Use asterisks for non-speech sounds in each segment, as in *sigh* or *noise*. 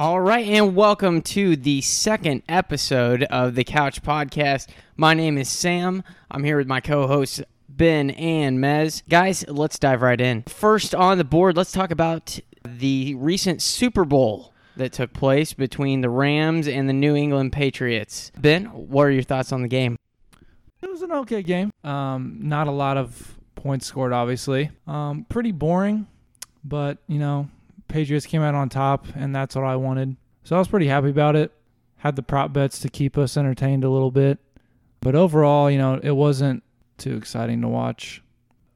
All right, and welcome to the second episode of the Couch Podcast. My name is Sam. I'm here with my co hosts, Ben and Mez. Guys, let's dive right in. First on the board, let's talk about the recent Super Bowl that took place between the Rams and the New England Patriots. Ben, what are your thoughts on the game? It was an okay game. Um, not a lot of points scored, obviously. Um, pretty boring, but you know, Patriots came out on top, and that's what I wanted. So I was pretty happy about it. Had the prop bets to keep us entertained a little bit, but overall, you know, it wasn't too exciting to watch.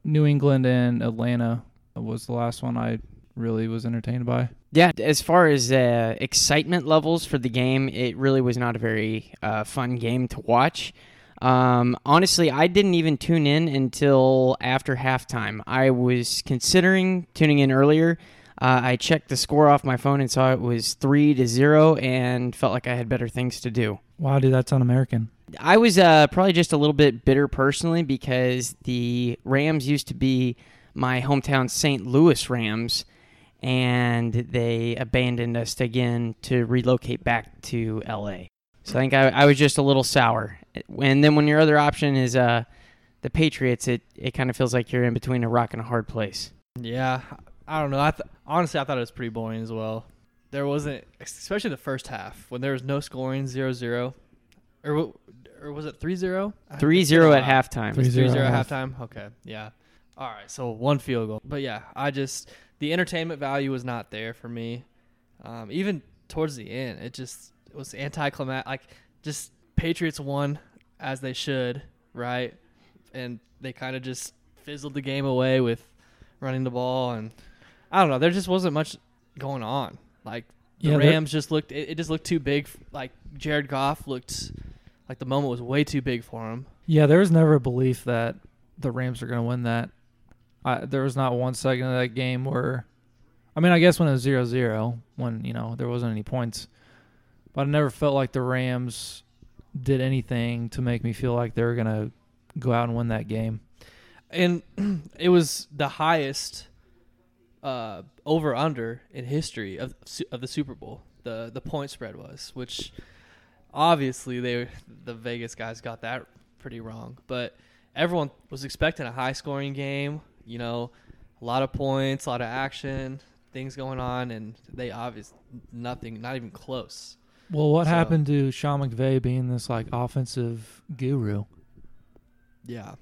New England and Atlanta was the last one I really was entertained by. Yeah, as far as uh, excitement levels for the game, it really was not a very uh, fun game to watch. Um, honestly, I didn't even tune in until after halftime. I was considering tuning in earlier. Uh, I checked the score off my phone and saw it was three to zero, and felt like I had better things to do. Wow, dude, that's un-American. I was uh, probably just a little bit bitter personally because the Rams used to be my hometown St. Louis Rams, and they abandoned us again to relocate back to LA. So I think I, I was just a little sour. And then when your other option is uh, the Patriots, it, it kind of feels like you're in between a rock and a hard place. Yeah, I don't know. I th- honestly I thought it was pretty boring as well. There wasn't, especially the first half when there was no scoring, 0-0. or or was it 3-0? 3-0 at halftime. It 3-0 3-0 at at halftime. Okay, yeah. All right, so one field goal. But yeah, I just the entertainment value was not there for me. Um, even towards the end, it just it was anticlimactic. Like just Patriots won as they should, right? And they kind of just fizzled the game away with running the ball, and I don't know. There just wasn't much going on. Like the Yeah, Rams just looked. It, it just looked too big. Like Jared Goff looked like the moment was way too big for him. Yeah, there was never a belief that the Rams are going to win that. I, there was not one second of that game where, I mean, I guess when it was 0-0, when you know there wasn't any points, but I never felt like the Rams did anything to make me feel like they were going to go out and win that game. and *clears throat* it was the highest uh, over under in history of of the Super Bowl. The the point spread was, which obviously they the Vegas guys got that pretty wrong, but everyone was expecting a high scoring game. You know, a lot of points, a lot of action, things going on, and they obviously nothing, not even close. Well, what So- happened to Sean McVay being this like offensive guru? Yeah,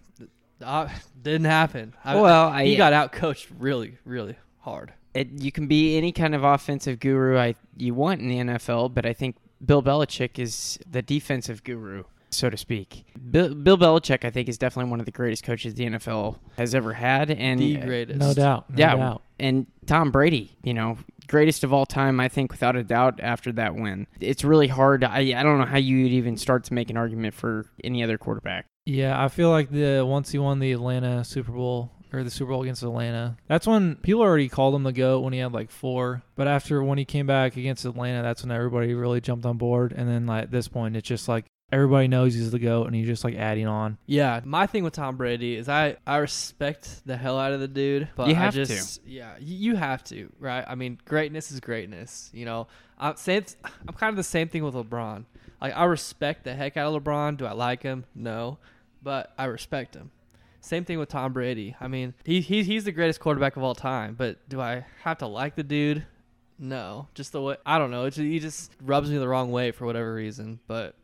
uh, *laughs* didn't happen. I- Well, I, he got out coached really, really hard. it, you can be any kind of offensive guru I you want in the NFL, but I think Bill Belichick is the defensive guru, so to speak. Bill, Bill Belichick, I think, is definitely one of the greatest coaches the NFL has ever had, and the greatest. No doubt. No yeah, doubt. and Tom Brady, you know, greatest of all time, I think, without a doubt. After that win, it's really hard. I I don't know how you would even start to make an argument for any other quarterback. Yeah, I feel like the once he won the Atlanta Super Bowl or the Super Bowl against Atlanta, that's when people already called him the goat when he had like four. But after when he came back against Atlanta, that's when everybody really jumped on board. And then like at this point, it's just like everybody knows he's the goat, and he's just like adding on. Yeah, my thing with Tom Brady is I I respect the hell out of the dude, but You I have to. just yeah, you have to, right? I mean, greatness is greatness, you know. I'm same, I'm kind of the same thing with LeBron. Like I respect the heck out of LeBron. Do I like him? No, but I respect him. Same thing with Tom Brady. I mean, he, he he's the greatest quarterback of all time, but do I have to like the dude? No, just the way I don't know. He just rubs me the wrong way for whatever reason. But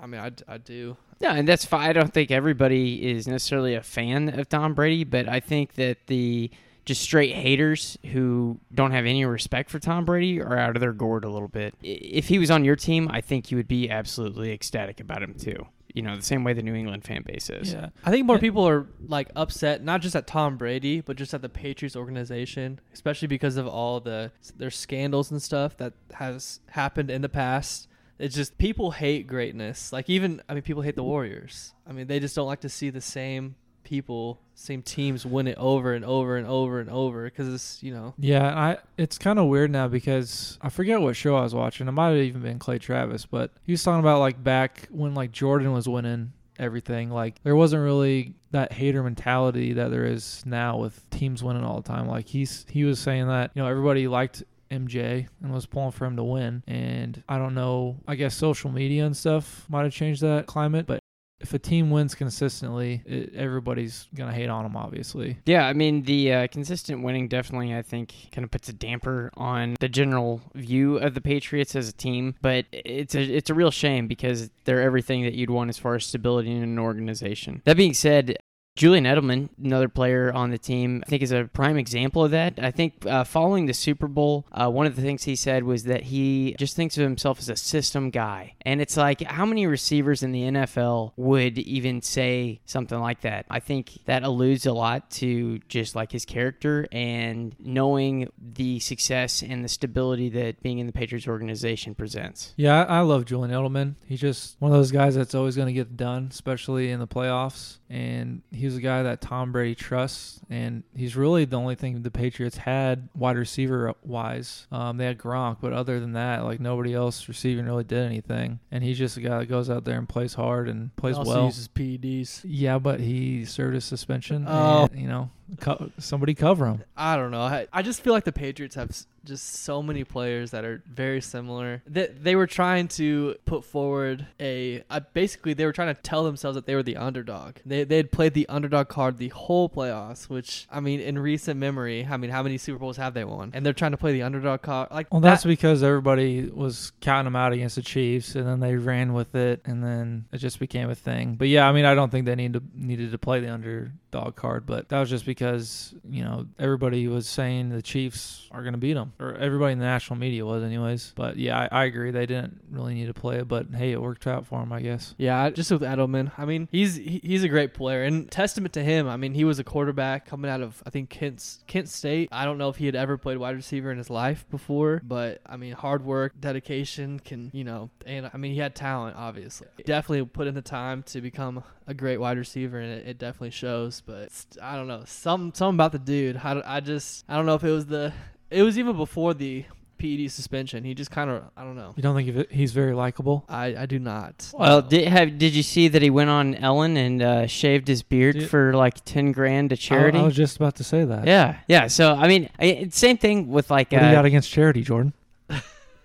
I mean, I, I do. Yeah, and that's fine. I don't think everybody is necessarily a fan of Tom Brady, but I think that the just straight haters who don't have any respect for Tom Brady are out of their gourd a little bit. If he was on your team, I think you would be absolutely ecstatic about him too. You know, the same way the New England fan base is. Yeah, I think more people are like upset, not just at Tom Brady, but just at the Patriots organization, especially because of all the their scandals and stuff that has happened in the past. It's just people hate greatness. Like even I mean, people hate the Warriors. I mean, they just don't like to see the same people, same teams win it over and over and over and over because it's you know Yeah, I it's kind of weird now because I forget what show I was watching. It might have even been Clay Travis, but he was talking about like back when like Jordan was winning everything. Like there wasn't really that hater mentality that there is now with teams winning all the time. Like he's he was saying that you know everybody liked MJ and was pulling for him to win. And I don't know, I guess social media and stuff might have changed that climate, but if a team wins consistently, it, everybody's gonna hate on them. Obviously, Yeah, I mean the uh, consistent winning definitely I think kind of puts a damper on the general view of the Patriots as a team, but it's a it's a real shame because they're everything that you'd want as far as stability in an organization. That being said, Julian Edelman, another player on the team, I think is a prime example of that. I think uh, following the Super Bowl, uh, one of the things he said was that he just thinks of himself as a system guy. And it's like, how many receivers in the NFL would even say something like that? I think that alludes a lot to just like his character and knowing the success and the stability that being in the Patriots organization presents. yeah, I, love Julian Edelman. He's just one of those guys that's always gonna get done, especially in the playoffs. And he's a guy that Tom Brady trusts, and he's really the only thing the Patriots had wide receiver wise. Um, they had Gronk, but other than that, like nobody else receiving really did anything. And he's just a guy that goes out there and plays hard and plays also well. uses PEDs. Yeah, but he served his suspension. Oh. and, you know, co- somebody cover him. I don't know. I, I just feel like the Patriots have s- just so many players that are very similar. That they were trying to put forward a uh, basically they were trying to tell themselves that they were the underdog. They they had played the underdog card the whole playoffs, which I mean in recent memory, I mean how many Super Bowls have they won? And they're trying to play the underdog card like Well, that's that- because everybody was counting them out against the Chiefs, and then they ran with it, and then it just became a thing. But yeah, I mean, I don't think they need to needed to play the underdog card, but that was just because you know everybody was saying the Chiefs are going to beat them, or everybody in the national media was, anyways. But yeah, I, I agree they didn't really need to play it, but hey, it worked out for them, I guess. Yeah, just with Edelman. I mean, he's he's a great player, and testament to him. I mean, he was a quarterback coming out of I think Kent Kent State. I don't know if he had ever played wide receiver in his life before, but I mean, hard work, dedication can you know, and I mean, he had talent. Obviously, definitely put in the time to become a great wide receiver, and it, it definitely shows. But st- I don't know, some something about the dude. I, I just I don't know if it was the it was even before the PED suspension. He just kind of I don't know. You don't think he's very likable? I, I do not. Well, No. did have did you see that he went on Ellen and uh, shaved his beard Did- for like ten grand to charity? I, I was just about to say that. yeah, yeah. So I mean, I, same thing with like What do you uh, got against charity, Jordan?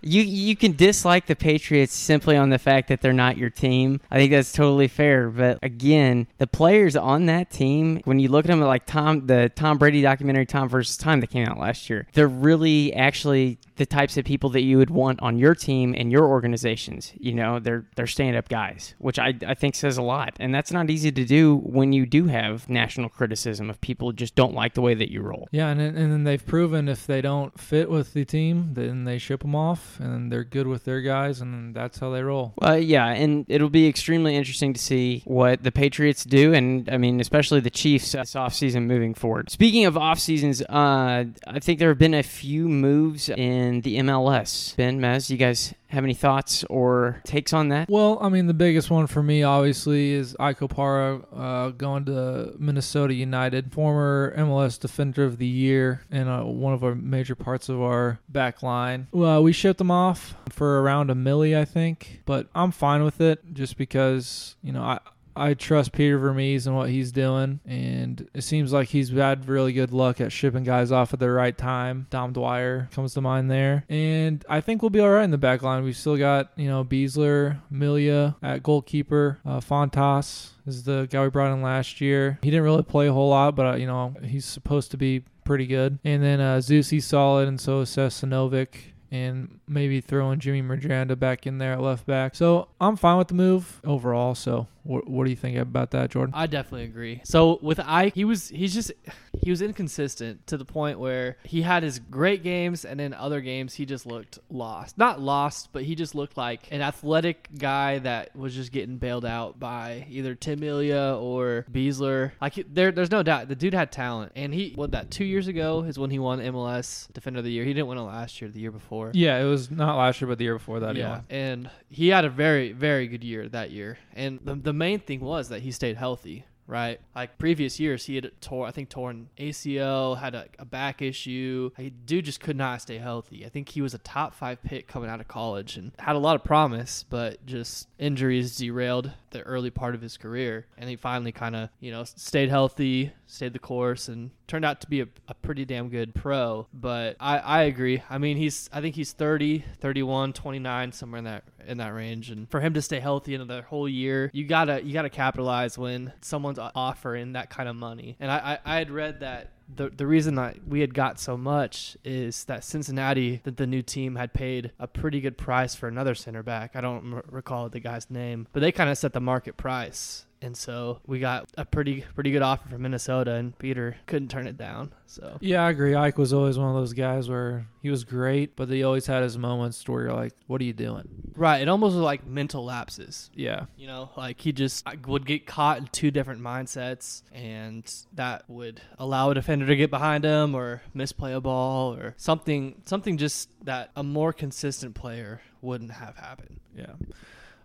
You you can dislike the Patriots simply on the fact that they're not your team. I think that's totally fair. But again, the players on that team, when you look at them like Tom, the Tom Brady documentary Tom versus Time that came out last year, they're really actually the types of people that you would want on your team and your organizations. You know, they're they're stand up guys, which I I think says a lot, and that's not easy to do when you do have national criticism of people just don't like the way that you roll. Yeah, and and then they've proven if they don't fit with the team, then they ship them off, and they're good with their guys, and that's how they roll. Well, yeah, and it'll be extremely interesting to see what the Patriots do, and I mean, especially the Chiefs this offseason moving forward. Speaking of off seasons, uh, I think there have been a few moves in the MLS. Ben, Mez, you guys have any thoughts or takes on that? Well, I mean, the biggest one for me, obviously, is Ike Opara uh, going to Minnesota United, former MLS Defender of the Year, and uh, one of our major parts of our back line. Well, we shipped him off for around a milli, I think, but I'm fine with it just because, you know, I. I trust Peter Vermes and what he's doing, and it seems like he's had really good luck at shipping guys off at the right time. Dom Dwyer comes to mind there, and I think we'll be all right in the back line. We've still got you know Besler, Melia at goalkeeper, uh, Fontas is the guy we brought in last year. He didn't really play a whole lot, but uh, you know he's supposed to be pretty good. And then uh, Zusi, he's solid, and so is Sesanovic and maybe throwing Jimmy Medranda back in there at left back. So I'm fine with the move overall. So what, what do you think about that, Jordan? I definitely agree. So with Ike, he was he's just *sighs* he was inconsistent to the point where he had his great games and then other games he just looked lost. Not lost, but he just looked like an athletic guy that was just getting bailed out by either Tim Melia or Besler. Like there there's no doubt the dude had talent and he what that 2 years ago is when he won MLS Defender of the Year. He didn't win it last year, the year before. Yeah, it was not last year, but the year before that. Yeah, and he had a very, very good year that year. And the, the main thing was that he stayed healthy, right? Like previous years, he had tore, I think, torn ACL, had a, a back issue. Like, dude just could not stay healthy. I think he was a top five pick coming out of college and had a lot of promise, but just injuries derailed the early part of his career, and he finally kind of you know stayed healthy, stayed the course, and turned out to be a, a pretty damn good pro. But I, I agree. I mean, he's I think he's 30, 31, 29, somewhere in that in that range, and for him to stay healthy another whole year, you gotta you gotta capitalize when someone's offering that kind of money. And I I, I had read that the the reason that we had got so much is that Cincinnati, that the new team had paid a pretty good price for another center back. I don't m- recall the guy's name, but they kind of set the market price. And so we got a pretty pretty good offer from Minnesota, and Peter couldn't turn it down. So Yeah, I agree. Ike was always one of those guys where he was great, but he always had his moments where you're like, "What are you doing?" right, it almost was like mental lapses. Yeah, You know, like he just would get caught in two different mindsets, and that would allow a defender to get behind him or misplay a ball or something, something just that a more consistent player wouldn't have happened. yeah.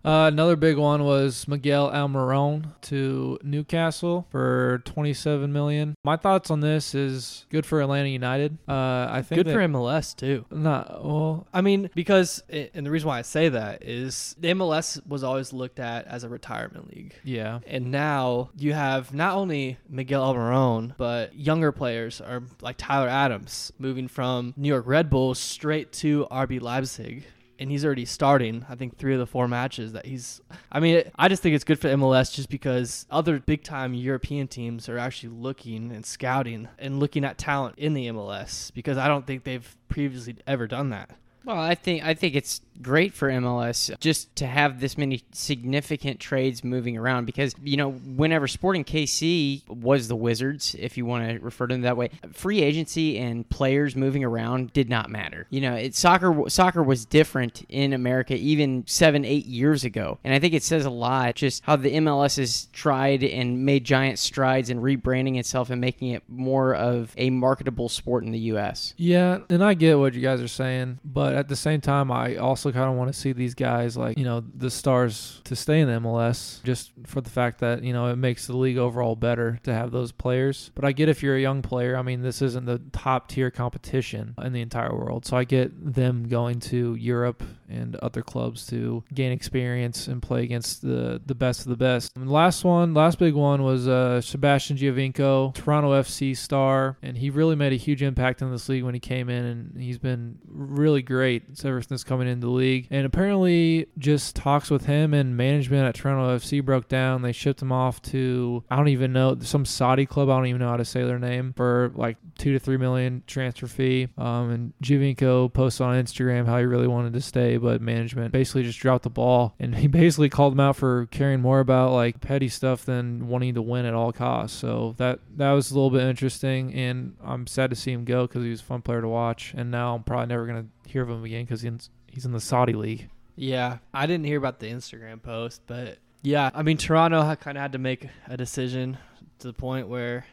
Uh, another big one was Miguel Almiron to Newcastle for 27 million. My thoughts on this is good for Atlanta United. Uh, I think Good for MLS too. Not well. I mean, because and the reason why I say that is the MLS was always looked at as a retirement league. Yeah, And now you have not only Miguel Almiron, but younger players are like Tyler Adams moving from New York Red Bulls straight to RB Leipzig. And he's already starting, I think, three of the four matches that he's. I mean, I just think it's good for MLS just because other big time European teams are actually looking and scouting and looking at talent in the MLS because I don't think they've previously ever done that. Well, I think I think it's great for MLS just to have this many significant trades moving around because you know whenever Sporting KC was the Wizards, if you want to refer to them that way, free agency and players moving around did not matter. You know, it soccer soccer was different in America even seven eight years ago, and I think it says a lot just how the MLS has tried and made giant strides in rebranding itself and making it more of a marketable sport in the U.S. yeah, and I get what you guys are saying, but at the same time, I also kind of want to see these guys like you know the stars to stay in the MLS just for the fact that you know it makes the league overall better to have those players. But I get if you're a young player, I mean this isn't the top tier competition in the entire world, so I get them going to Europe and other clubs to gain experience and play against the the best of the best. And last one, last big one was uh, Sebastian Giovinco, Toronto FC star, and he really made a huge impact in this league when he came in, and he's been really great ever since coming into the league. And apparently, just talks with him and management at Toronto FC broke down. They shipped him off to I don't even know some Saudi club. I don't even know how to say their name for like two to three million transfer fee. Um, and Giovinco posted on Instagram how he really wanted to stay, but management basically just dropped the ball, and he *laughs* basically called him out for caring more about like petty stuff than wanting to win at all costs. So that that was a little bit interesting, and I'm sad to see him go because he was a fun player to watch. And now I'm probably never gonna hear of him again because he's in, he's in the Saudi league. Yeah, I didn't hear about the Instagram post, but yeah, I mean Toronto kind of had to make a decision to the point where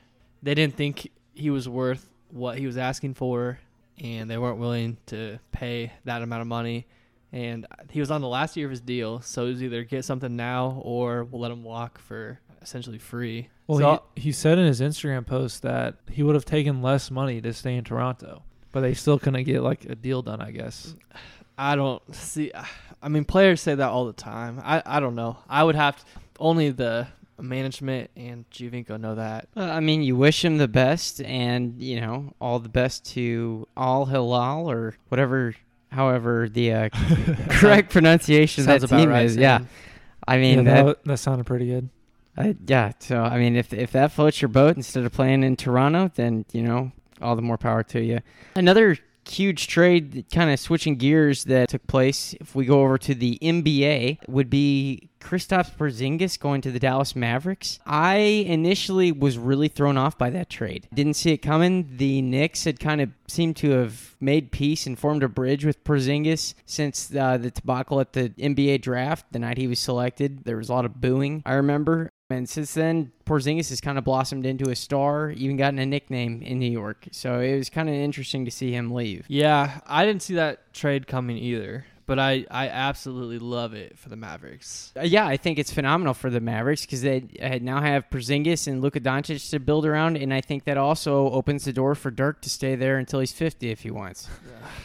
they didn't think he was worth what he was asking for, and they weren't willing to pay that amount of money. And uh, he was on the last year of his deal, so it was either get something now or we'll let him walk for essentially free. Well, So- he, he said in his Instagram post that he would have taken less money to stay in Toronto, but they still couldn't get like a deal done. I guess. I don't see. I mean, players say that all the time. I, I don't know. I would have to, only the management and Giovinco know that. Uh, I mean, you wish him the best, and you know all the best to Al Hilal or whatever, however the uh, *laughs* correct pronunciation of Sounds that about team right. is. Yeah, I mean yeah, that, that, that sounded pretty good. uh, yeah. So I mean, if if that floats your boat instead of playing in Toronto, then you know all the more power to you. Another huge trade, kind of switching gears that took place. If we go over to the NBA, would be Kristaps Porzingis going to the Dallas Mavericks. I initially was really thrown off by that trade. Didn't see it coming. The Knicks had kind of seemed to have made peace and formed a bridge with Porzingis since uh, the debacle at the NBA draft. The night he was selected, there was a lot of booing. I remember. And since then, Porzingis has kind of blossomed into a star, even gotten a nickname in New York. So it was kind of interesting to see him leave. Yeah, I didn't see that trade coming either. But but I I absolutely love it for the Mavericks. Uh, yeah, I think it's phenomenal for the Mavericks because they uh, now have Porzingis and Luka Doncic to build around, and I think that also opens the door for Dirk to stay there until he's 50 if he wants.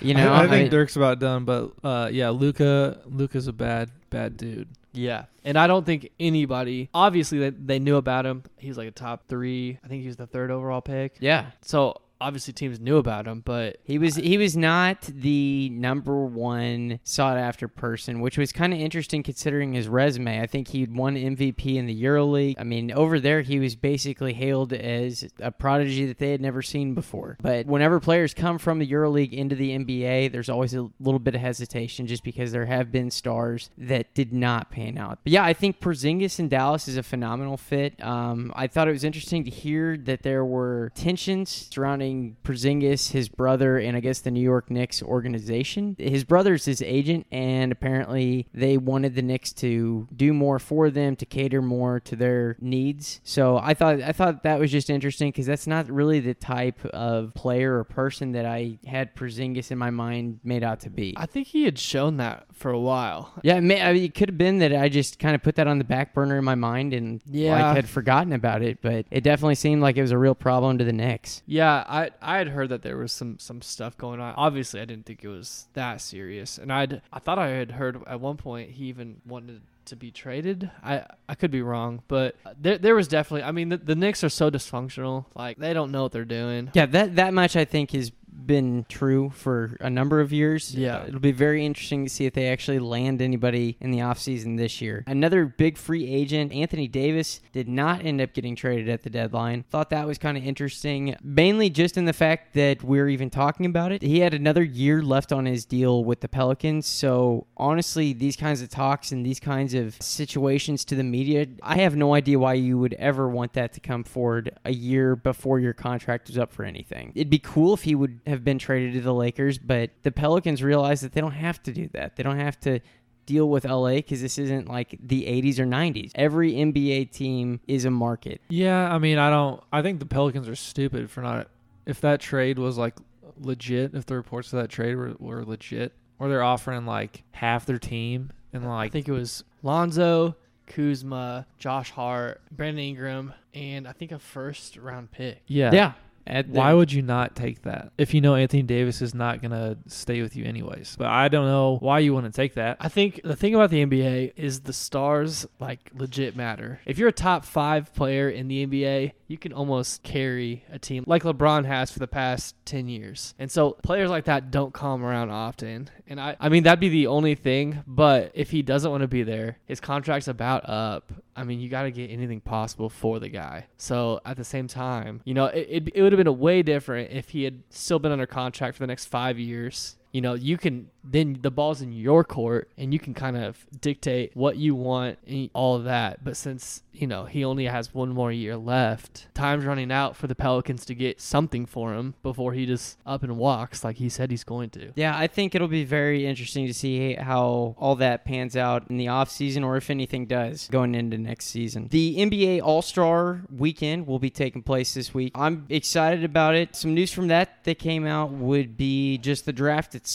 You know, I, I think I- Dirk's about done, but uh, yeah, Luka Luka's a bad bad dude. Yeah, and I don't think anybody. Obviously, they, they knew about him. He's like a top three. I think he was the third overall pick. yeah, So obviously, teams knew about him, but He was he was not the number one sought after person, which was kind of interesting considering his resume. I think he'd won MVP in the EuroLeague. I mean, over there he was basically hailed as a prodigy that they had never seen before. But whenever players come from the EuroLeague into the NBA, there's always a little bit of hesitation just because there have been stars that did not pan out. But yeah, I think Porzingis in Dallas is a phenomenal fit. Um, I thought it was interesting to hear that there were tensions surrounding Porzingis, his brother, and I guess the New York Knicks organization. His brother's his agent, and apparently they wanted the Knicks to do more for them, to cater more to their needs. So I thought I thought that was just interesting because that's not really the type of player or person that I had Porzingis in my mind made out to be. I think he had shown that for a while. Yeah, it, may, I mean, it could have been that I just kind of put that on the back burner in my mind and Yeah. like had forgotten about it, but it definitely seemed like it was a real problem to the Knicks. Yeah, I I I had heard that there was some some stuff going on. Obviously, I didn't think it was that serious, and I'd I thought I had heard at one point he even wanted to be traded. I I could be wrong, but there there was definitely. I mean, the, the Knicks are so dysfunctional. Like they don't know what they're doing. Yeah, that that much I think has been true for a number of years. Yeah. Uh, it'll be very interesting to see if they actually land anybody in the offseason this year. Another big free agent, Anthony Davis, did not end up getting traded at the deadline. Thought that was kind of interesting, mainly just in the fact that we're even talking about it. He had another year left on his deal with the Pelicans, so honestly, these kinds of talks and these kinds of situations to the media, I have no idea why you would ever want that to come forward a year before your contract is up for anything. It'd be cool if he would have been traded to the Lakers, but the Pelicans realize that they don't have to do that. They don't have to deal with LA because this isn't like the 80s or 90s. Every NBA team is a market. Yeah, I mean, I don't. I think the Pelicans are stupid for not. If that trade was like legit, if the reports of that trade were, were legit, or they're offering like half their team and like. I think it was Lonzo, Kuzma, Josh Hart, Brandon Ingram, and I think a first round pick. yeah, Yeah. At Why would you not take that if you know Anthony Davis is not gonna stay with you anyways? But I don't know why you want to take that. I think the thing about the NBA is the stars like legit matter. If you're a top five player in the NBA, you can almost carry a team like LeBron has for the past ten years. And so players like that don't come around often. And I, I mean that'd be the only thing. But if he doesn't want to be there, his contract's about up. I mean, you got to get anything possible for the guy. So at the same time, you know, it, it, it would have been a way different if he had still been under contract for the next five years. You know, you can then the ball's in your court and you can kind of dictate what you want and all of that. But since, you know, he only has one more year left, time's running out for the Pelicans to get something for him before he just up and walks like he said he's going to. Yeah, I think it'll be very interesting to see how all that pans out in the offseason or if anything does going into next season. The NBA All Star weekend will be taking place this week. I'm excited about it. Some news from that that came out would be just the draft itself.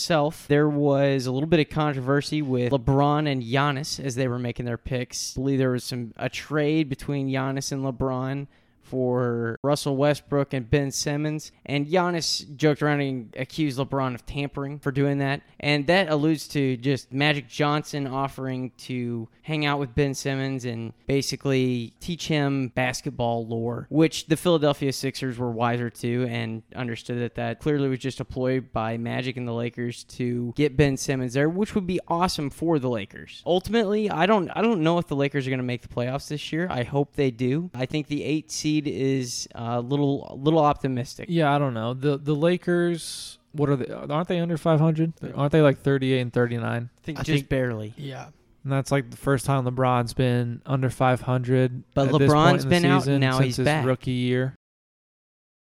There was a little bit of controversy with LeBron and Giannis as they were making their picks. I believe there was some a trade between Giannis and LeBron for Russell Westbrook and Ben Simmons. And Giannis joked around and accused LeBron of tampering for doing that. And that alludes to just Magic Johnson offering to hang out with Ben Simmons and basically teach him basketball lore, which the Philadelphia Sixers were wiser to and understood that that clearly was just a ploy by Magic and the Lakers to get Ben Simmons there, which would be awesome for the Lakers. Ultimately, I don't I don't know if the Lakers are going to make the playoffs this year. I hope they do. I think the 8 seed is a little little optimistic. Yeah, I don't know. The the Lakers, what are they? Aren't they under 500? Aren't they like 38 and 39? I think I just think- barely. Yeah. And that's like the first time LeBron's been under 500. But at this point in the been out, season now since he's his back. rookie year.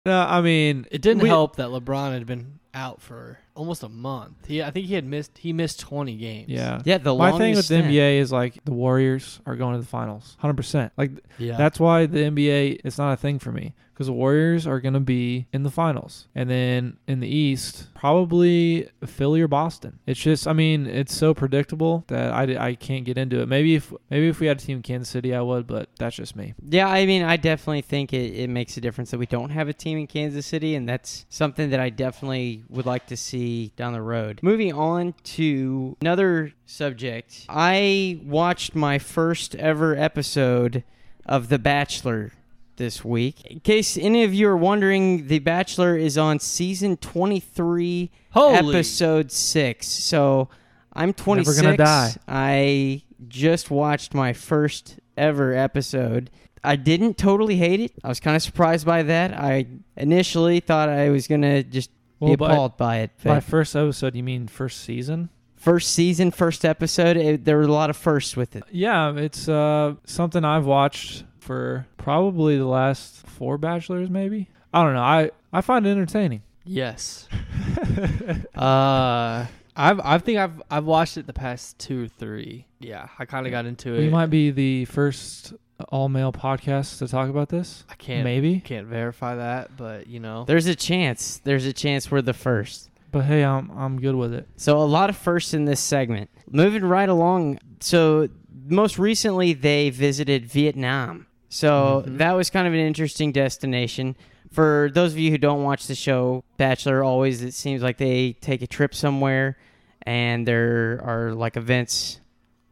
No, I mean It didn't we- help that LeBron had been out for almost a month. He I think he had missed he missed 20 games. Yeah. Yeah, the My thing with the. NBA is like the Warriors are going to the finals, hundred percent. Like Yeah. that's why the NBA it's not a thing for me because the Warriors are going to be in the finals, and then in the East probably Philly or Boston. It's just, I mean, it's so predictable that I, I can't get into it. Maybe if maybe if we had a team in Kansas City, I would, but that's just me. Yeah, I mean, I definitely think it, it makes a difference that we don't have a team in Kansas City, and that's something that I definitely would like to see down the road. Moving on to another subject, I watched my first ever episode of The Bachelor this week. In case any of you are wondering, The Bachelor is on season 23, Holy. episode 6. So I'm 26. Never gonna die. I just watched my first ever episode. I didn't totally hate it. I was kind of surprised by that. I initially thought I was going to just Well, be by, appalled by it. by But first episode, you mean first season? first season, first episode, it, there were a lot of firsts with it. Yeah, it's uh something I've watched for probably the last four Bachelors, maybe. I don't know. I I find it entertaining. Yes. *laughs* uh I've I think I've I've watched it the past two or three. Yeah, I kind of got into it. We might be the first all male podcast to talk about this. I can't Maybe. can't verify that, but you know. There's a chance. There's a chance we're the first. But hey, I'm I'm good with it. So a lot of firsts in this segment. Moving right along. So most recently they visited Vietnam. So Mhm. that was kind of an interesting destination. For those of you who don't watch the show, Bachelor always it seems like they take a trip somewhere and there are like events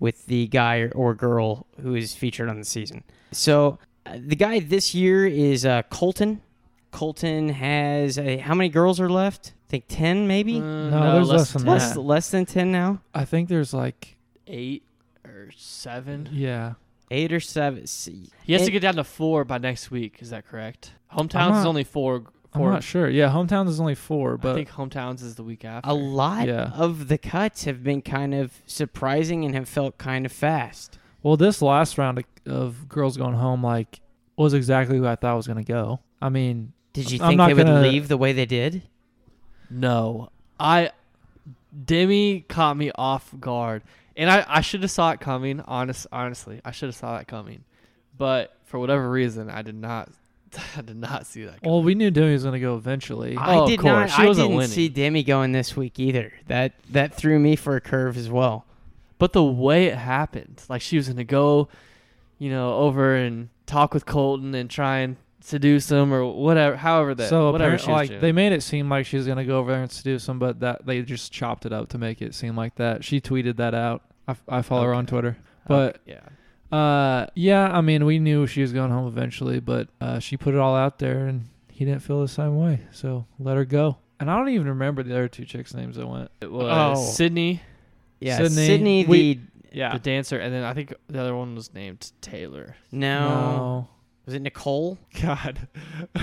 with the guy or girl who is featured on the season. So uh, the guy this year is uh, Colton. Colton has a, how many girls are left? I think 10 maybe? Uh, No, there's less than less that. less than 10 now I think there's like eight or seven. yeah. eight or seven See, He has It- to get down to four by next week. Is that correct? Hometowns is only four. I'm not sure. Yeah, hometowns is only four, but I but think hometowns is the week after. a lot Yeah. of the cuts have been kind of surprising and have felt kind of fast well, this last round of, of girls going home like was exactly who I thought was gonna go. I mean, did you think they would gonna- leave the way they did No, I Demi caught me off guard, and I I should have saw it coming. Honest, honestly, I should have saw that coming, but for whatever reason, I did not. *laughs* I did not see that. Coming. well, we knew Demi was gonna go eventually. i Oh, of course. not She i wasn't didn't winning. see demi going this week either that that threw me for a curve as well But the way it happened, like she was gonna go, you know, over and talk with Colton and try and seduce him or whatever. However that, so whatever apparently, she was like doing. they made it seem like she was gonna go over there and seduce him, but that they just chopped it up to make it seem like that. She tweeted that out. I follow her on Twitter. But yeah, uh, yeah, I mean, we knew she was going home eventually, but uh, she put it all out there, and he didn't feel the same way. So let her go. And I don't even remember the other two chicks' names that went. it was Oh. Sydney, yeah Sydney, sydney, we- the Yeah. the dancer, and then I think the other one was named Taylor. no, was it nicole God. *laughs*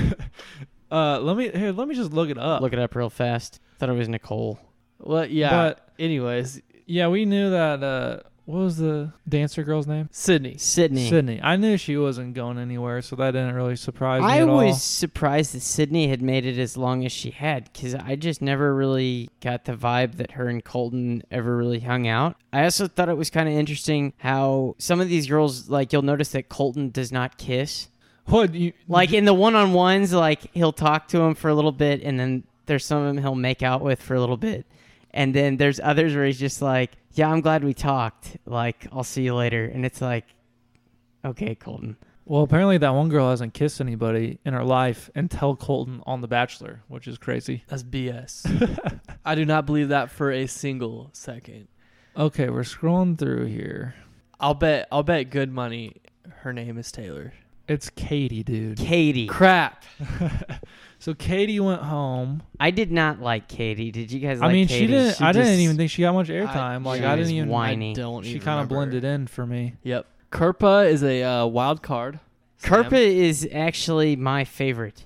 uh, let me here. Let me just look it up. look it up real fast thought it was nicole Well, yeah. But anyways, yeah, we knew that. Uh, what was the dancer girl's name? Sydney. sydney Sydney. I knew she wasn't going anywhere, so that didn't really surprise me I at was all. surprised that Sydney had made it as long as she had because I just never really got the vibe that her and Colton ever really hung out. I also thought it was kind of interesting how some of these girls, like, you'll notice that Colton does not kiss. What you Like, in the one on ones, like, he'll talk to him for a little bit and then there's some of them he'll make out with for a little bit. And then there's others where he's just like, yeah, I'm glad we talked. Like, I'll see you later. And it's like, okay, Colton. Well, apparently that one girl hasn't kissed anybody in her life until Colton on The Bachelor, which is crazy. That's BS. *laughs* I do not believe that for a single second. Okay, we're scrolling through here. I'll bet. I'll bet good money. Her name is Taylor. It's Katie, dude. Katie. Crap. *laughs* so Katie went home. I did not like Katie. Did you guys I mean, Katie? she didn't. She I didn't just- even think she got much airtime. Like she I was didn't even. whiny. I don't She even kind of remember. blended in for me. Yep. Kirpa is a uh, wild card. Kirpa is actually my favorite.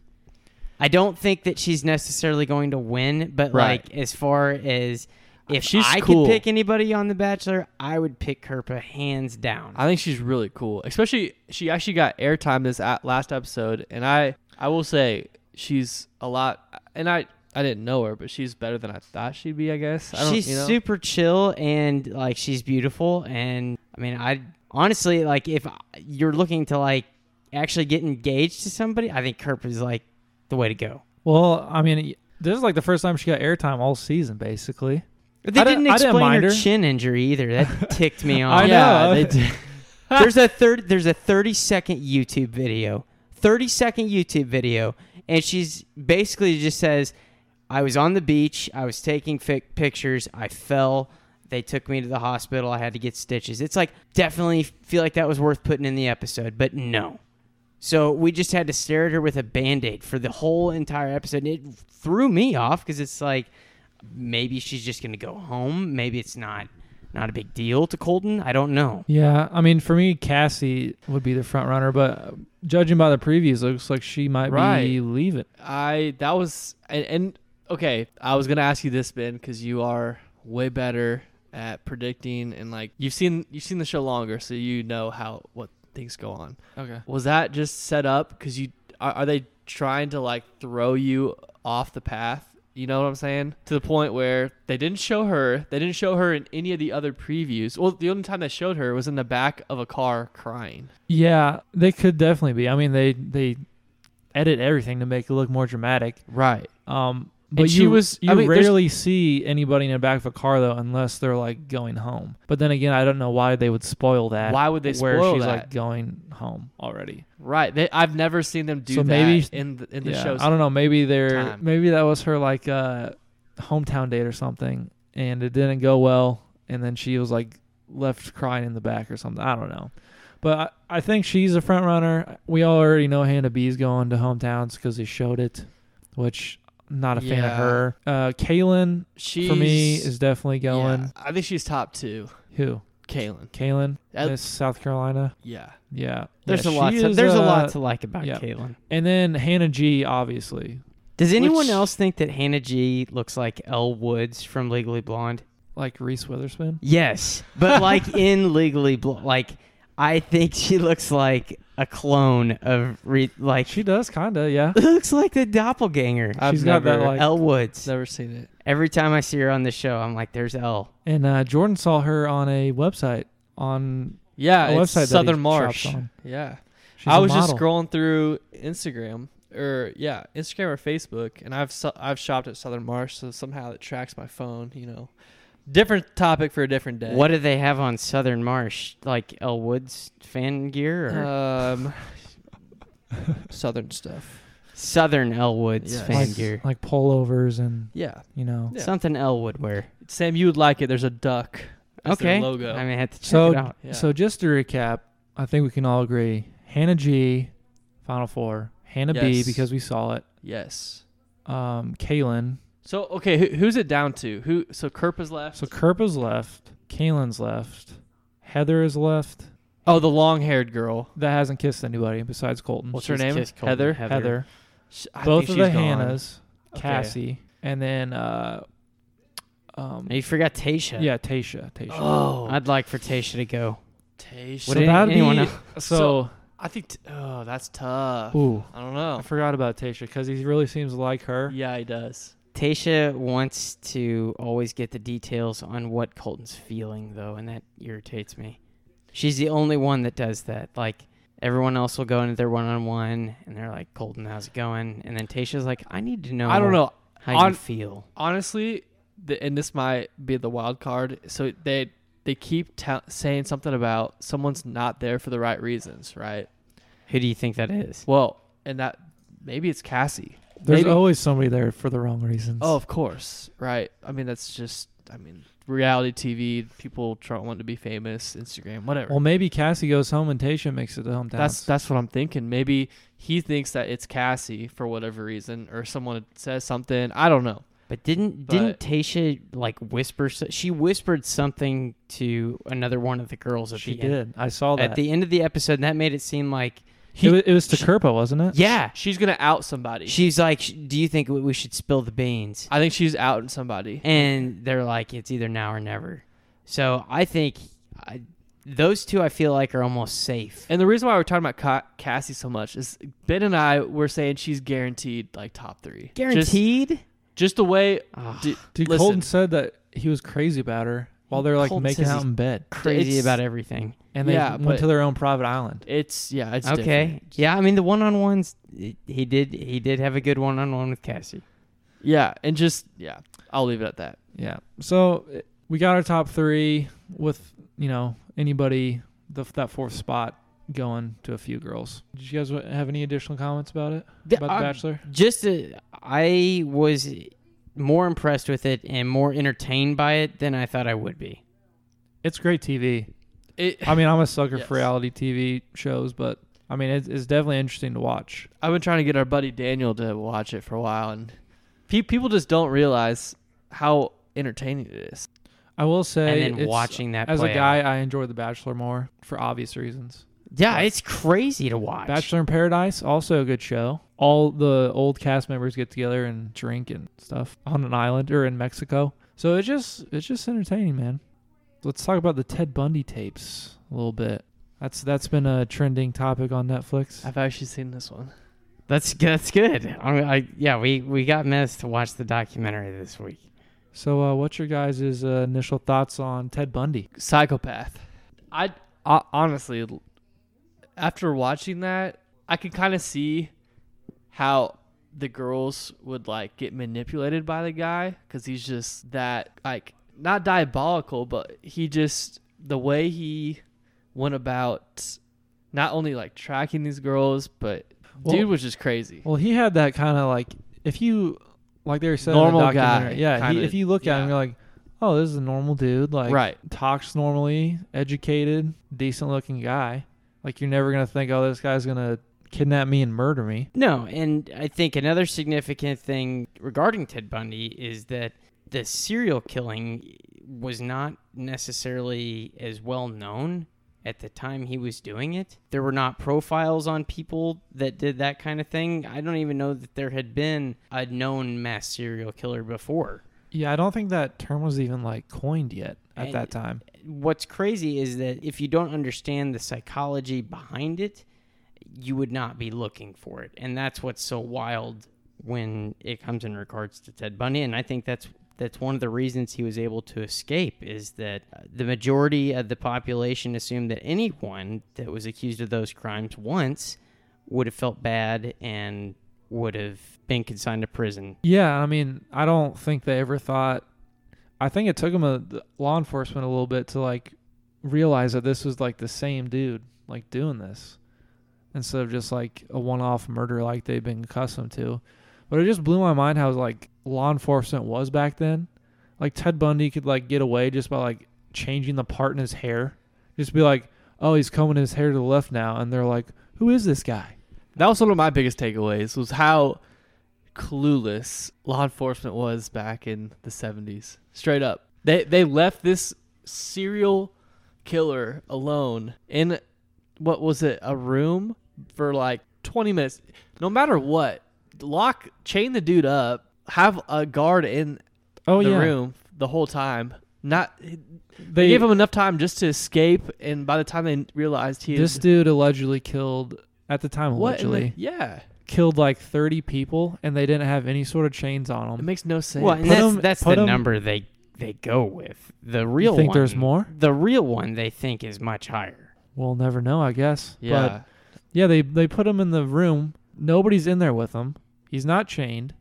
I don't think that she's necessarily going to win, but Right. like as far as if She's I cool. could pick anybody on The Bachelor, I would pick Kirpa hands down. I think she's really cool. Especially she actually got airtime this last episode, and I I will say she's a lot. And I I didn't know her, but she's better than I thought she'd be. I guess. I don't, she's you know? super chill and like she's beautiful. And I mean, I honestly like if you're looking to like actually get engaged to somebody, I think Kerp is like the way to go. Well, I mean, this is like the first time she got airtime all season, basically. They didn't- explain her chin injury either. That *laughs* ticked me off. I Yeah, know. did. *laughs* there's a third there's a 30 second YouTube video. 30 second YouTube video and she's basically just says I was on the beach, I was taking fi- pictures, I fell, they took me to the hospital, I had to get stitches. It's like definitely feel like that was worth putting in the episode, but no. So we just had to stare at her with a band-aid for the whole entire episode. And it threw me off because it's like maybe she's just gonna go home. Maybe it's not not a big deal to Colton. I don't know. Yeah, I mean, for me, Cassie would be the front runner, but uh, judging by the previews, looks like she might be leaving. I that was and, and okay. I was gonna ask you this, Ben, because you are way better at predicting and like you've seen you've seen the show longer, so you know how what things go on. Okay. Was that just set up because you are, are they trying to like throw you off the path? You know what I'm saying? To the point where they didn't show her, they didn't show her in any of the other previews. Well, the only time they showed her was in the back of a car crying. Yeah, they could definitely be. I mean, they they edit everything to make it look more dramatic. Right. Um, but she you was- you I mean, rarely see anybody in the back of a car though, unless they're like going home. But then again, I don't know why they would spoil that. Why would they spoil where spoil she's that? like going home already? Right. They, I've never seen them do So that maybe- in the, in the yeah, shows. I don't know. Maybe they're time. maybe that was her like uh, hometown date or something, and it didn't go well, and then she was like left crying in the back or something. I don't know. But I, I think she's a front runner. We all already know Hannah B's going to hometowns because they showed it, which not a fan of her. Uh, Caelynn She's, for me is definitely going. Yeah, I think she's top two. Who? Caelynn. Caelynn, Uh, Miss South Carolina. Yeah. Yeah, There's Yeah, a lot. To, is, there's a uh, lot to like about yeah. Caitlyn. And then Hannah G, obviously, Does anyone Which- else think that Hannah G looks like Elle Woods from Legally Blonde? like Reese Witherspoon. Yes, but like in Legally Blonde, like I think she looks like a clone of Re- like She does kind of, yeah. *laughs* looks like the doppelganger. I've She's got that, never, like- Elle Woods. never seen it. Every time I see her on the show, I'm like, "There's Elle." And uh, Jordan saw her on a website on Yeah, a it's website that he Southern shops Marsh. on. Yeah. She's I a was just model. scrolling through Instagram or yeah, Instagram or Facebook, and I've su- I've shopped at Southern Marsh, so somehow it tracks my phone. You know, different topic for a different day. What do they have on Southern Marsh? Like Elle Woods fan gear or Um, Southern stuff. Southern Elle Woods Yes. fan like, gear? like pullovers and Yeah. you know. Yeah. Something Elwood wear. Sam, you would like it. There's a duck. That's their okay, logo. I mean, I have to check So it out. Yeah. so just to recap, I think we can all agree: Hannah G, Final Four. Hannah B because we saw it. yes. Um, Caelynn. So okay, who, who's it down to? Who? So Kirpa's left. So Kirpa's left. Caelynn's left. Heather is left. oh, the long-haired girl. That hasn't kissed anybody besides Colton. What's her She's name? kissed Colton. Heather? Heather. Sh- I Both think of the she's gone. Hannahs. Okay. Cassie. And then uh, um, You forgot Tasha. yeah, Tasha. Tasha. Oh, I'd like for Tasha to go. Tasha. Would so any- that'd anyone be *laughs* else- so. I think. T- oh, that's tough. ooh, I don't know. I forgot about Tasha because he really seems like her. Yeah, he does. Tasha wants to always get the details on what Colton's feeling, though, and that irritates me. She's the only one that does that. Like, everyone else will go into their one on one, and they're like, Colton, how's it going? And then Tasha's like, I need to know I don't know. how On- you feel. Honestly, the, and this might be the wild card. So they they keep ta- saying something about someone's not there for the right reasons, right? Who do you think that is? Well, and that maybe it's Cassie. There's Maybe- always somebody there for the wrong reasons. Oh, of course, right. I mean, that's just. I mean, reality TV. People try want to be famous. Instagram, whatever. well, maybe Cassie goes home and Tasha makes it to hometown. That's that's what I'm thinking. Maybe he thinks that it's Cassie for whatever reason, or someone says something. I don't know. But didn't But- didn't Tasha like whisper? She whispered something to another one of the girls at she the end. did. I saw that. At the end of the episode, and that made it seem like it, was, it was to Kirpa, wasn't it? yeah. She's gonna out somebody. She's like, "Do you think we- we should spill the beans?" I think she's outing somebody. And they're like, "It's either now or never." So I think I, those two, I feel like, are almost safe. And the reason why we're talking about Ca- Cassie so much is Ben and I were saying she's guaranteed like top three. Guaranteed. just the way ah. Ugh, Dude, Dude, Listen. Colton said that he was crazy about her while they're like Colton making says out in bed, crazy it's- about everything. and they Yeah, went but- to their own private island. it's yeah, it's okay. different. Yeah, I mean the one-on-ones. He did. He did have a good one-on-one with Cassie. Yeah, and just yeah, I'll leave it at that. Yeah. So eh, we got our top three with you know anybody the, that fourth spot going to a few girls. Did you guys wa- have any additional comments about it The- about the I- Bachelor? just uh, I was more impressed with it and more entertained by it than I thought I would be. It's great TV. It, I mean, I'm a sucker *laughs* Yes. for reality TV shows, but I mean, it's, it's definitely interesting to watch. I've been trying to get our buddy Daniel to watch it for a while, and pe- people just don't realize how entertaining it is. I will say, and then watching that as a guy, out. I enjoy The Bachelor more for obvious reasons. yeah, it's crazy to watch. Bachelor in Paradise, also a good show. All the old cast members get together and drink and stuff on an island or in Mexico. So it's just it's just entertaining, man. Let's talk about the Ted Bundy tapes a little bit. That's that's been a trending topic on Netflix. I've actually seen this one. That's that's good. I, mean, I yeah, we we got missed to watch the documentary this week. So, uh, what's your guys' uh, initial thoughts on Ted Bundy? Psychopath. I, I honestly, after watching that, I can kind of see how the girls would like get manipulated by the guy because he's just that like not diabolical, but he just the way he went about not only like tracking these girls, but Well- dude was just crazy. Well, he had that kind of like if you like they were saying Normal in the guy, yeah. Kinda, if you look at him, you're like, oh, this is a normal dude. Like, right. talks normally, educated, decent looking guy. Like you're never gonna think, oh, this guy's gonna kidnap me and murder me. No, and I think another significant thing regarding Ted Bundy is that the serial killing was not necessarily as well known at the time he was doing it. There were not profiles on people that did that kind of thing. I don't even know that there had been a known mass serial killer before. Yeah, I don't think that term was even like coined yet at And- that time. What's crazy is that if you don't understand the psychology behind it, you would not be looking for it. And that's what's so wild when it comes in regards to Ted Bundy. And I think that's that's one of the reasons he was able to escape is that uh, the majority of the population assumed that anyone that was accused of those crimes once would have felt bad and would have been consigned to prison. Yeah, I mean, I don't think they ever thought. I think it took them a law enforcement a little bit to like realize that this was like the same dude like doing this instead of just like a one-off murder like they've been accustomed to. But it just blew my mind how like law enforcement was back then. Like Ted Bundy could like get away just by like changing the part in his hair. Just be like, "Oh, he's combing his hair to the left now," and they're like, "Who is this guy?" That was one of my biggest takeaways was how clueless law enforcement was back in the 70s. Straight up. They they left this serial killer alone in what was it? A room for like 20 minutes. No matter what, lock chain the dude up, have a guard in Oh the yeah, room the whole time. Not they they gave him enough time just to escape and by the time they realized he This had dude allegedly killed at the time what in the- allegedly yeah. killed like 30 people and they didn't have any sort of chains on them. It them. makes no sense. Well, and Put that's, 'em- that's the the 'em- number they they go with. The real you think one, there's more? The real one they think is much higher. We'll never know, I guess. Yeah. But yeah, they they put him in the room. Nobody's in there with him. He's not chained,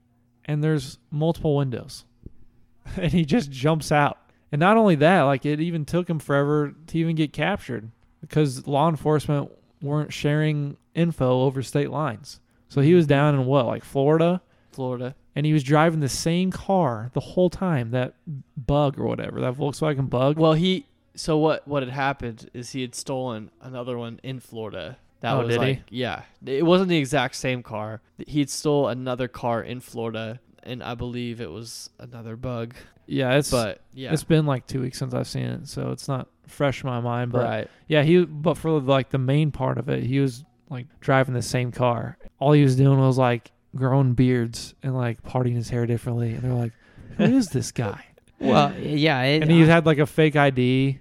and there's multiple windows, *laughs* and he just jumps out. And not only that, like it even took him forever to even get captured because law enforcement weren't sharing info over state lines. So he was down in what, like Florida? Florida. and he was driving the same car the whole time that bug or whatever that volkswagen bug Well, he. So what? What had happened is he had stolen another one in Florida. That Oh, was did he? like, yeah, it wasn't the exact same car. He'd stole another car in Florida, and I believe it was another bug. yeah it's But yeah, it's been like two weeks since i've seen it so it's not fresh in my mind but right. yeah he but for like the main part of it he was like driving the same car all he was doing was like growing beards and like parting his hair differently and they're like who is this guy *laughs* Well, yeah, it, and he uh, had like a fake id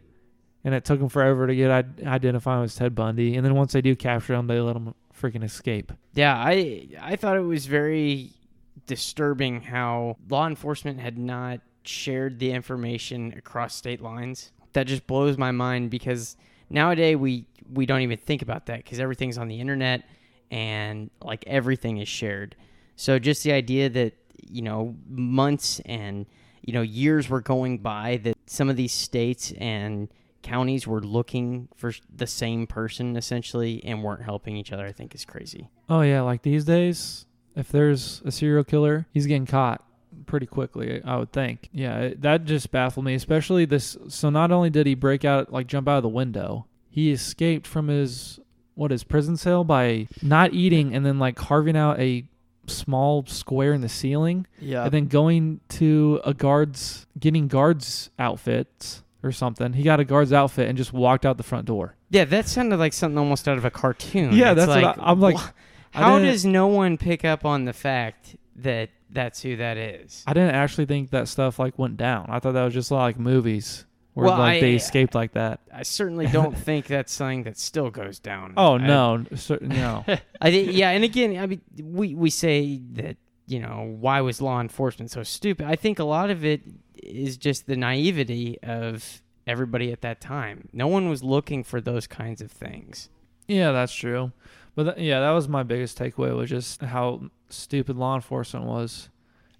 and it took them forever to get id- identified as ted bundy and then once they do capture him they let him freaking escape yeah. I I thought it was very disturbing how law enforcement had not shared the information across state lines. That just blows my mind because nowadays we we don't even think about that because everything's on the internet and like everything is shared. So just the idea that you know months and you know years were going by that some of these states and counties were looking for the same person essentially and weren't helping each other, I think is crazy. Oh yeah, like these days, if there's a serial killer, he's getting caught pretty quickly. I would think. Yeah, it, that just baffled me, especially this. So not only did he break out, like jump out of the window, he escaped from his what his prison cell by not eating and then like carving out a small square in the ceiling Yeah. and then going to a guard's getting guards outfits or something. He got a guard's outfit and just walked out the front door. Yeah, that sounded like something almost out of a cartoon. Yeah, It's that's what I- I'm like, wha- I How didn't- does no one pick up on the fact that that's who that is? I didn't actually think that stuff like went down. I thought that was just like movies where Well, like they I- escaped like that. I certainly don't *laughs* think that's something that still goes down. Oh I- no, cer- no. *laughs* I think yeah, and again, I mean, we we say that you know why was law enforcement so stupid? I think a lot of it is just the naivety of everybody at that time. No one was looking for those kinds of things. yeah, that's true. But th- yeah, that was my biggest takeaway was just how stupid law enforcement was,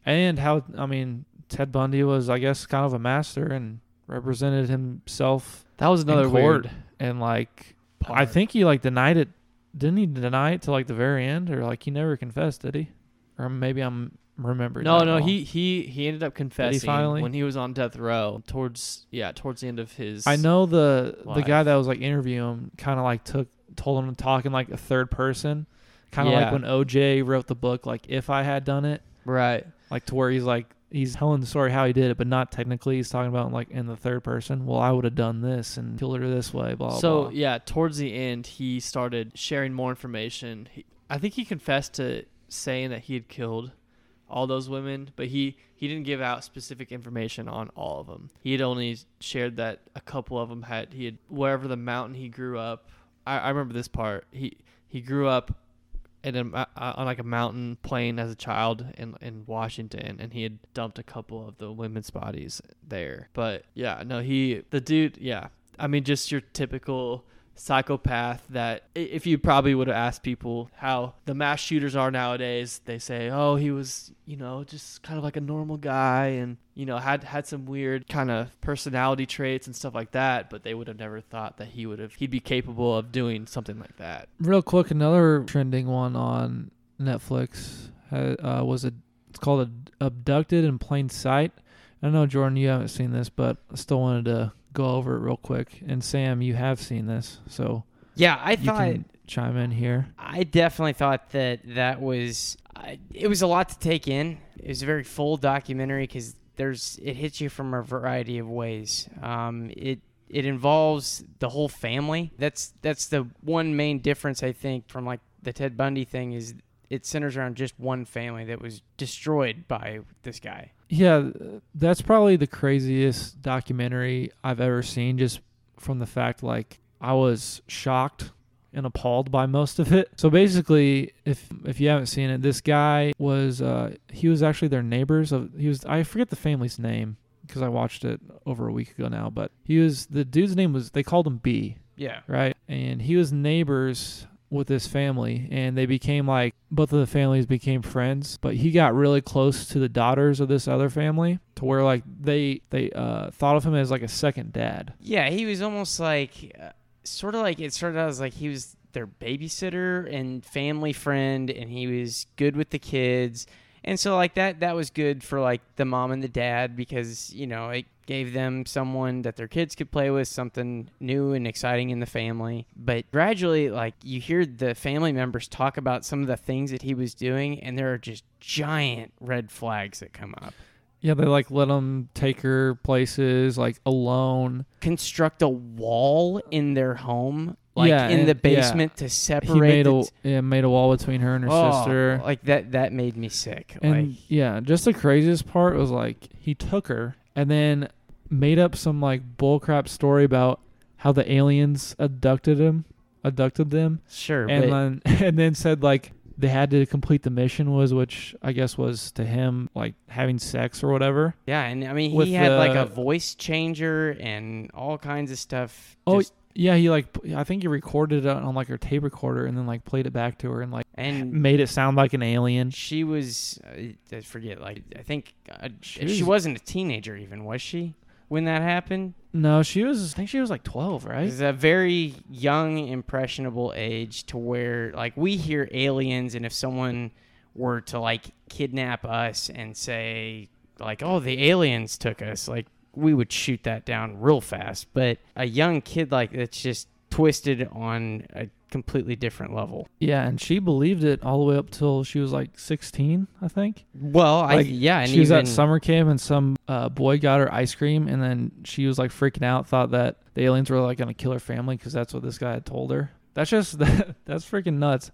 and how I mean Ted Bundy was, I guess, kind of a master and represented himself that was another in court, weird and like I think he like denied it. Didn't he deny it to like the very end, or like he never confessed? Did he? Or maybe I'm remembering. No, no, he he he ended up confessing finally? when he was on death row towards yeah towards the end of his. I know the the guy that was like interviewing him kind of like took told him to talk in like a third person, kind of Yeah. like when OJ wrote the book like if I had done it, right. like to where he's like he's telling the story how he did it, but not technically. He's talking about like in the third person. Well, I would have done this and killed her this way. Blah so blah. yeah, towards the end, he started sharing more information. He, I think he confessed to saying that he had killed all those women, but he he didn't give out specific information on all of them. He had only shared that a couple of them had he had wherever the mountain he grew up. I, I remember this part. He he grew up in a, on like a mountain plain as a child in in Washington, and he had dumped a couple of the women's bodies there. But yeah, no, he the dude, yeah. I mean, just your typical psychopath that if you probably would have asked people how the mass shooters are nowadays they say oh he was you know just kind of like a normal guy and you know had had some weird kind of personality traits and stuff like that but they would have never thought that he would have he'd be capable of doing something like that Real quick, another trending one on Netflix uh, was a. It's called "Abducted in Plain Sight." I know Jordan, you haven't seen this, but I still wanted to go over it real quick. And Sam, you have seen this, so Yeah, I you thought can chime in here. I definitely thought that that was I it was a lot to take in. It was a very full documentary because there's it hits you from a variety of ways. Um, it it involves the whole family. That's that's the one main difference I think from like the Ted Bundy thing is it centers around just one family that was destroyed by this guy. Yeah, that's probably the craziest documentary I've ever seen. Just from the fact, like, I was shocked and appalled by most of it. So basically, if if you haven't seen it, this guy was uh, he was actually their neighbors. Of he was I forget the family's name because I watched it over a week ago now. But he was the dude's name was they called him B Yeah. right? And he was neighbors with this family, and they became like both of the families became friends. But he got really close to the daughters of this other family, to where like they they uh, thought of him as like a second dad. Yeah, he was almost like, uh, sort of like it started out as like he was their babysitter and family friend, and he was good with the kids, and so like that that was good for like the mom and the dad because you know it gave them someone that their kids could play with, something new and exciting in the family. But gradually, like you hear the family members talk about some of the things that he was doing, and there are just giant red flags that come up. Yeah, they like let him take her places like alone. construct a wall in their home, like Yeah, in the and- yeah. basement to separate. He made the a yeah, made a wall between her and her Oh, sister. Like that. That made me sick. And like yeah, just the craziest part was like he took her and then made up some like bullcrap story about how the aliens abducted him, abducted them, sure, and then *laughs* and then said like they had to complete the mission was, which I guess was to him like having sex or whatever. Yeah, and I mean he had like a voice changer and all kinds of stuff. Oh, just- Yeah, he like I think he recorded it on like her tape recorder and then like played it back to her and like and made it sound like an alien. she was uh, I forget like I think uh, She she, was- wasn't a teenager even was she when that happened? No, she was. I think she was like twelve, right? It's a very young, impressionable age to where, like, we hear aliens, and if someone were to, like, kidnap us and say, like, oh, the aliens took us, like, we would shoot that down real fast. But a young kid, like, that's just twisted on a completely different level. Yeah, and she believed it all the way up till she was like sixteen, I think. Well, I, yeah, and she was at summer camp and some uh, boy got her ice cream, and then she was like freaking out, thought that the aliens were like gonna kill her family because that's what this guy had told her. That's just *laughs* that's freaking nuts.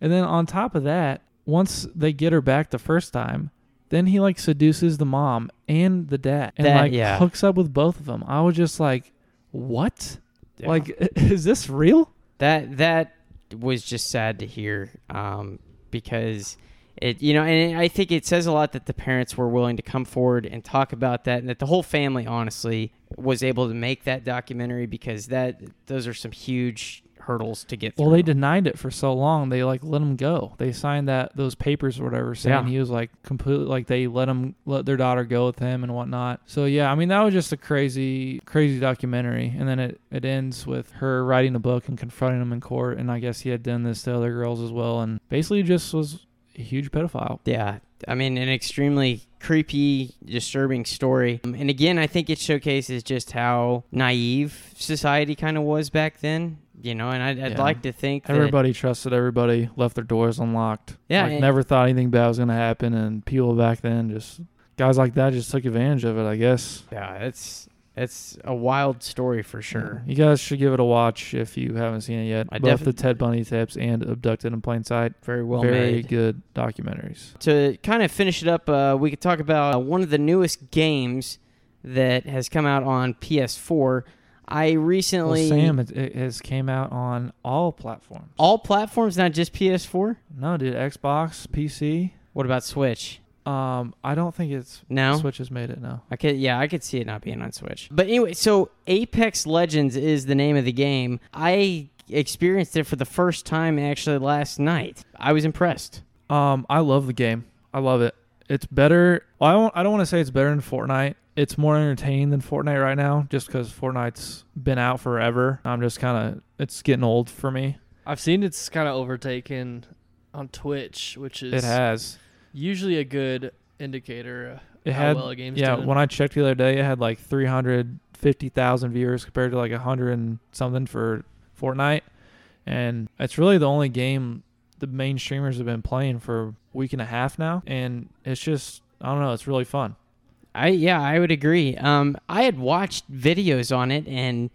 And then on top of that, once they get her back the first time, then he like seduces the mom and the dad, and That- like yeah. hooks up with both of them. I was just like, what? Yeah. Like, *laughs* is this real? that that was just sad to hear um, because it you know and I think it says a lot that the parents were willing to come forward and talk about that and that the whole family honestly was able to make that documentary because that those are some huge hurdles to get through. Well, they denied it for so long. They like let him go. They signed that those papers or whatever, saying Yeah. he was like completely like they let him let their daughter go with him and whatnot. So yeah, I mean that was just a crazy, crazy documentary. And then it it ends with her writing a book and confronting him in court. And I guess he had done this to other girls as well. And basically just was a huge pedophile. Yeah, I mean, an extremely creepy, disturbing story. Um, And again, I think it showcases just how naive society kind of was back then. You know, and I'd, I'd Yeah. like to think that Everybody trusted everybody, left their doors unlocked. Yeah, like never thought anything bad was gonna happen. And people back then just guys like that just took advantage of it. I guess. Yeah, it's it's a wild story for sure. You guys should give it a watch if you haven't seen it yet. I Both defi- the Ted Bundy tapes and Abducted in Plain Sight. Very well Very made. good documentaries. To kind of finish it up, uh, we could talk about uh, one of the newest games that has come out on PS4. I recently Well, Sam, it, it has came out on all platforms. all platforms, not just PS4. No, dude, Xbox, PC. What about Switch? Um, I don't think it's No. Switch has made it. No. I could, yeah, I could see it not being on Switch. But anyway, so Apex Legends is the name of the game. I experienced it for the first time actually last night. I was impressed. Um, I love the game. I love it. It's better. Well, I don't. I don't want to say it's better than Fortnite. It's more entertaining than Fortnite right now, just because Fortnite's been out forever. I'm just kind of. It's getting old for me. I've seen it's kind of overtaken on Twitch, which is It has. usually a good indicator It how had. well a game's yeah, doing. when I checked the other day, it had like 350,000 viewers compared to like 100 and something for Fortnite. And it's really the only game the main streamers have been playing for a week and a half now. And it's just, I don't know, it's really fun. I yeah, I would agree. Um, I had watched videos on it, and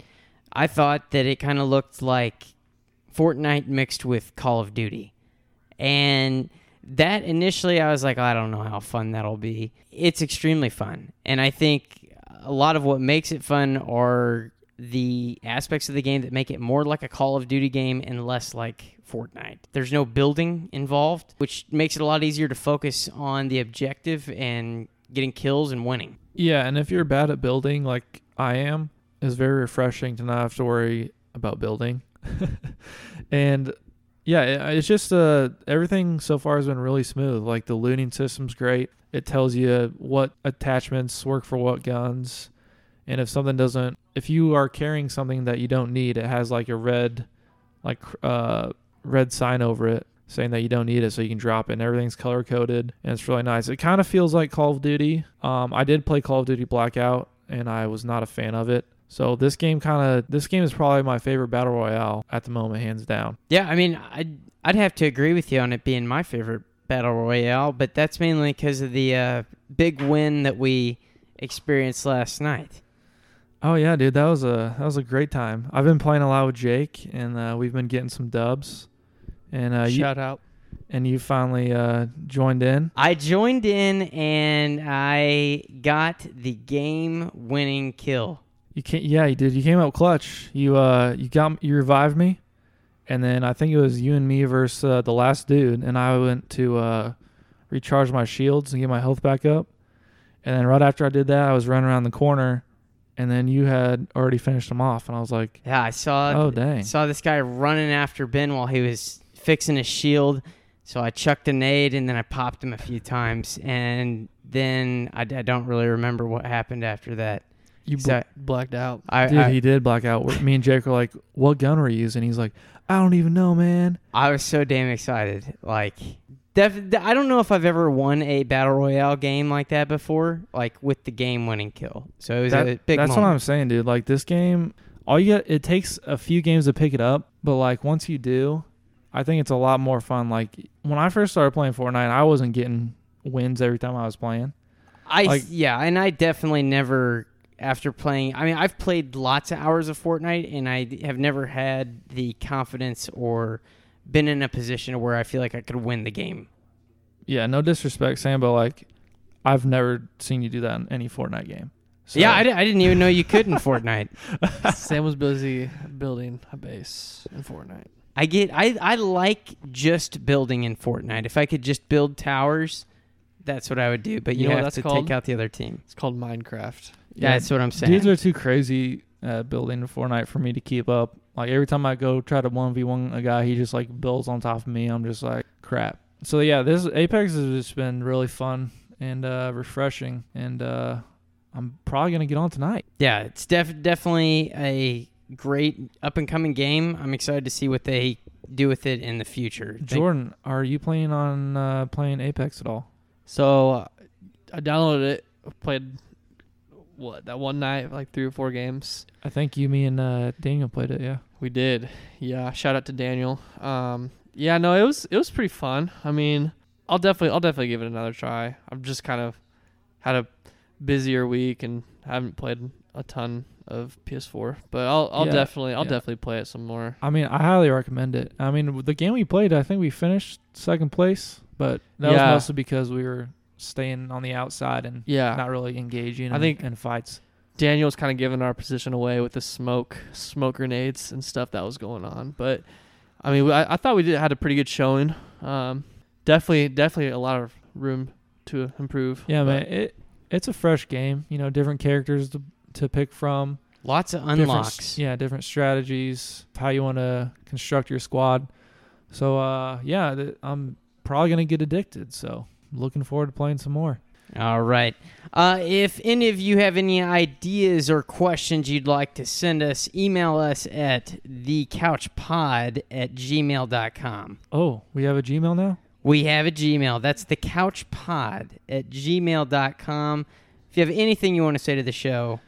I thought that it kind of looked like Fortnite mixed with Call of Duty, and that initially I was like, I don't know how fun that'll be. It's extremely fun, and I think a lot of what makes it fun are the aspects of the game that make it more like a Call of Duty game and less like Fortnite. There's no building involved, which makes it a lot easier to focus on the objective and getting kills and winning. Yeah, and if you're bad at building like I am, it's very refreshing to not have to worry about building. *laughs* and yeah, it's just uh everything so far has been really smooth. Like the looting system's great. It tells you what attachments work for what guns. And if something doesn't if you are carrying something that you don't need, it has like a red like uh red sign over it saying that you don't need it so you can drop it and everything's color coded and it's really nice. It kind of feels like Call of Duty. Um, I did play Call of Duty Blackout and I was not a fan of it. So this game kind of this game is probably my favorite battle royale at the moment, hands down. Yeah, I mean, I'd, I'd have to agree with you on it being my favorite battle royale, but that's mainly because of the uh, big win that we experienced last night. Oh yeah, dude, that was a that was a great time. I've been playing a lot with Jake and uh, we've been getting some dubs. And uh, you Shout out. and you finally uh, joined in. I joined in and I got the game-winning kill. You can yeah, you did. You came up clutch. You uh you got you revived me, and then I think it was you and me versus uh, the last dude, and I went to uh, recharge my shields and get my health back up. And then right after I did that, I was running around the corner, and then you had already finished him off, and I was like, Yeah, I saw "Oh dang!" saw this guy running after Ben while he was fixing his shield. So I chucked a nade and then I popped him a few times, and then I, I don't really remember what happened after that. You bl- So Blacked out. I, Dude, I, he did black out. Me and Jake were like, "What gun were you using?" He's like, "I don't even know, man." I was so damn excited. Like, def- I don't know if I've ever won a battle royale game like that before, like with the game-winning kill. So it was That- a big. That's moment. what I'm saying, dude. Like this game, all you get, it takes a few games to pick it up, but like once you do, I think it's a lot more fun. Like when I first started playing Fortnite, I wasn't getting wins every time I was playing. I Like- yeah, and I definitely never after playing. I mean, I've played lots of hours of Fortnite, and I have never had the confidence or been in a position where I feel like I could win the game. Yeah, no disrespect, Sam, but like I've never seen you do that in any Fortnite game. So, yeah, I, I didn't even know you could in Fortnite. *laughs* Sam was busy building a base in Fortnite. I get I I like just building in Fortnite. If I could just build towers, that's what I would do. But you, You know have that's to called? take out the other team. It's called Minecraft. Yeah, that's what I'm saying. dudes are too crazy at building Fortnite for me to keep up. Like every time I go try to one v one a guy, he just like builds on top of me. I'm just like crap. So yeah, this Apex has just been really fun and uh, refreshing, and uh, I'm probably gonna get on tonight. Yeah, it's def- definitely a great up and coming game. I'm excited to see what they do with it in the future. Think- Jordan, are you planning on uh, playing Apex at all? So uh, I downloaded it, played what that one night, like three or four games. I think you, me, and uh, Daniel played it. Yeah. We did. Yeah, shout out to Daniel. Um, yeah, no, it was it was pretty fun. I mean, I'll definitely I'll definitely give it another try. I've just kind of had a busier week and haven't played a ton of PS4, but I'll I'll Yeah, definitely I'll yeah. definitely play it some more. I mean, I highly recommend it. I mean, the game we played, I think we finished second place, but that Yeah. was mostly because we were staying on the outside and Yeah, not really engaging. I in, think- in fights. Daniel's kind of giving our position away with the smoke smoke grenades and stuff that was going on, but I mean, I, I thought we did had a pretty good showing. Um, definitely definitely a lot of room to improve. Yeah, but- man, it it's a fresh game. You know, different characters to pick from. Lots of different unlocks. yeah, different strategies, how you want to construct your squad. So, uh, yeah, th- I'm probably gonna get addicted. So, looking forward to playing some more. All right. Uh, if any of you have any ideas or questions you'd like to send us, email us at thecouchpod at gmail.com. Oh, we have a Gmail now. We have a Gmail. That's thecouchpod at gmail.com. If you have anything you want to say to the show,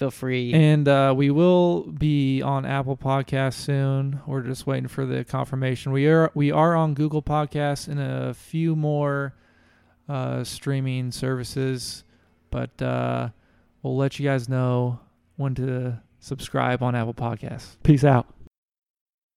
feel free. And uh, we will be on Apple Podcasts soon. We're just waiting for the confirmation. We are we are on Google Podcasts and a few more uh, streaming services, but uh, we'll let you guys know when to subscribe on Apple Podcasts. Peace out.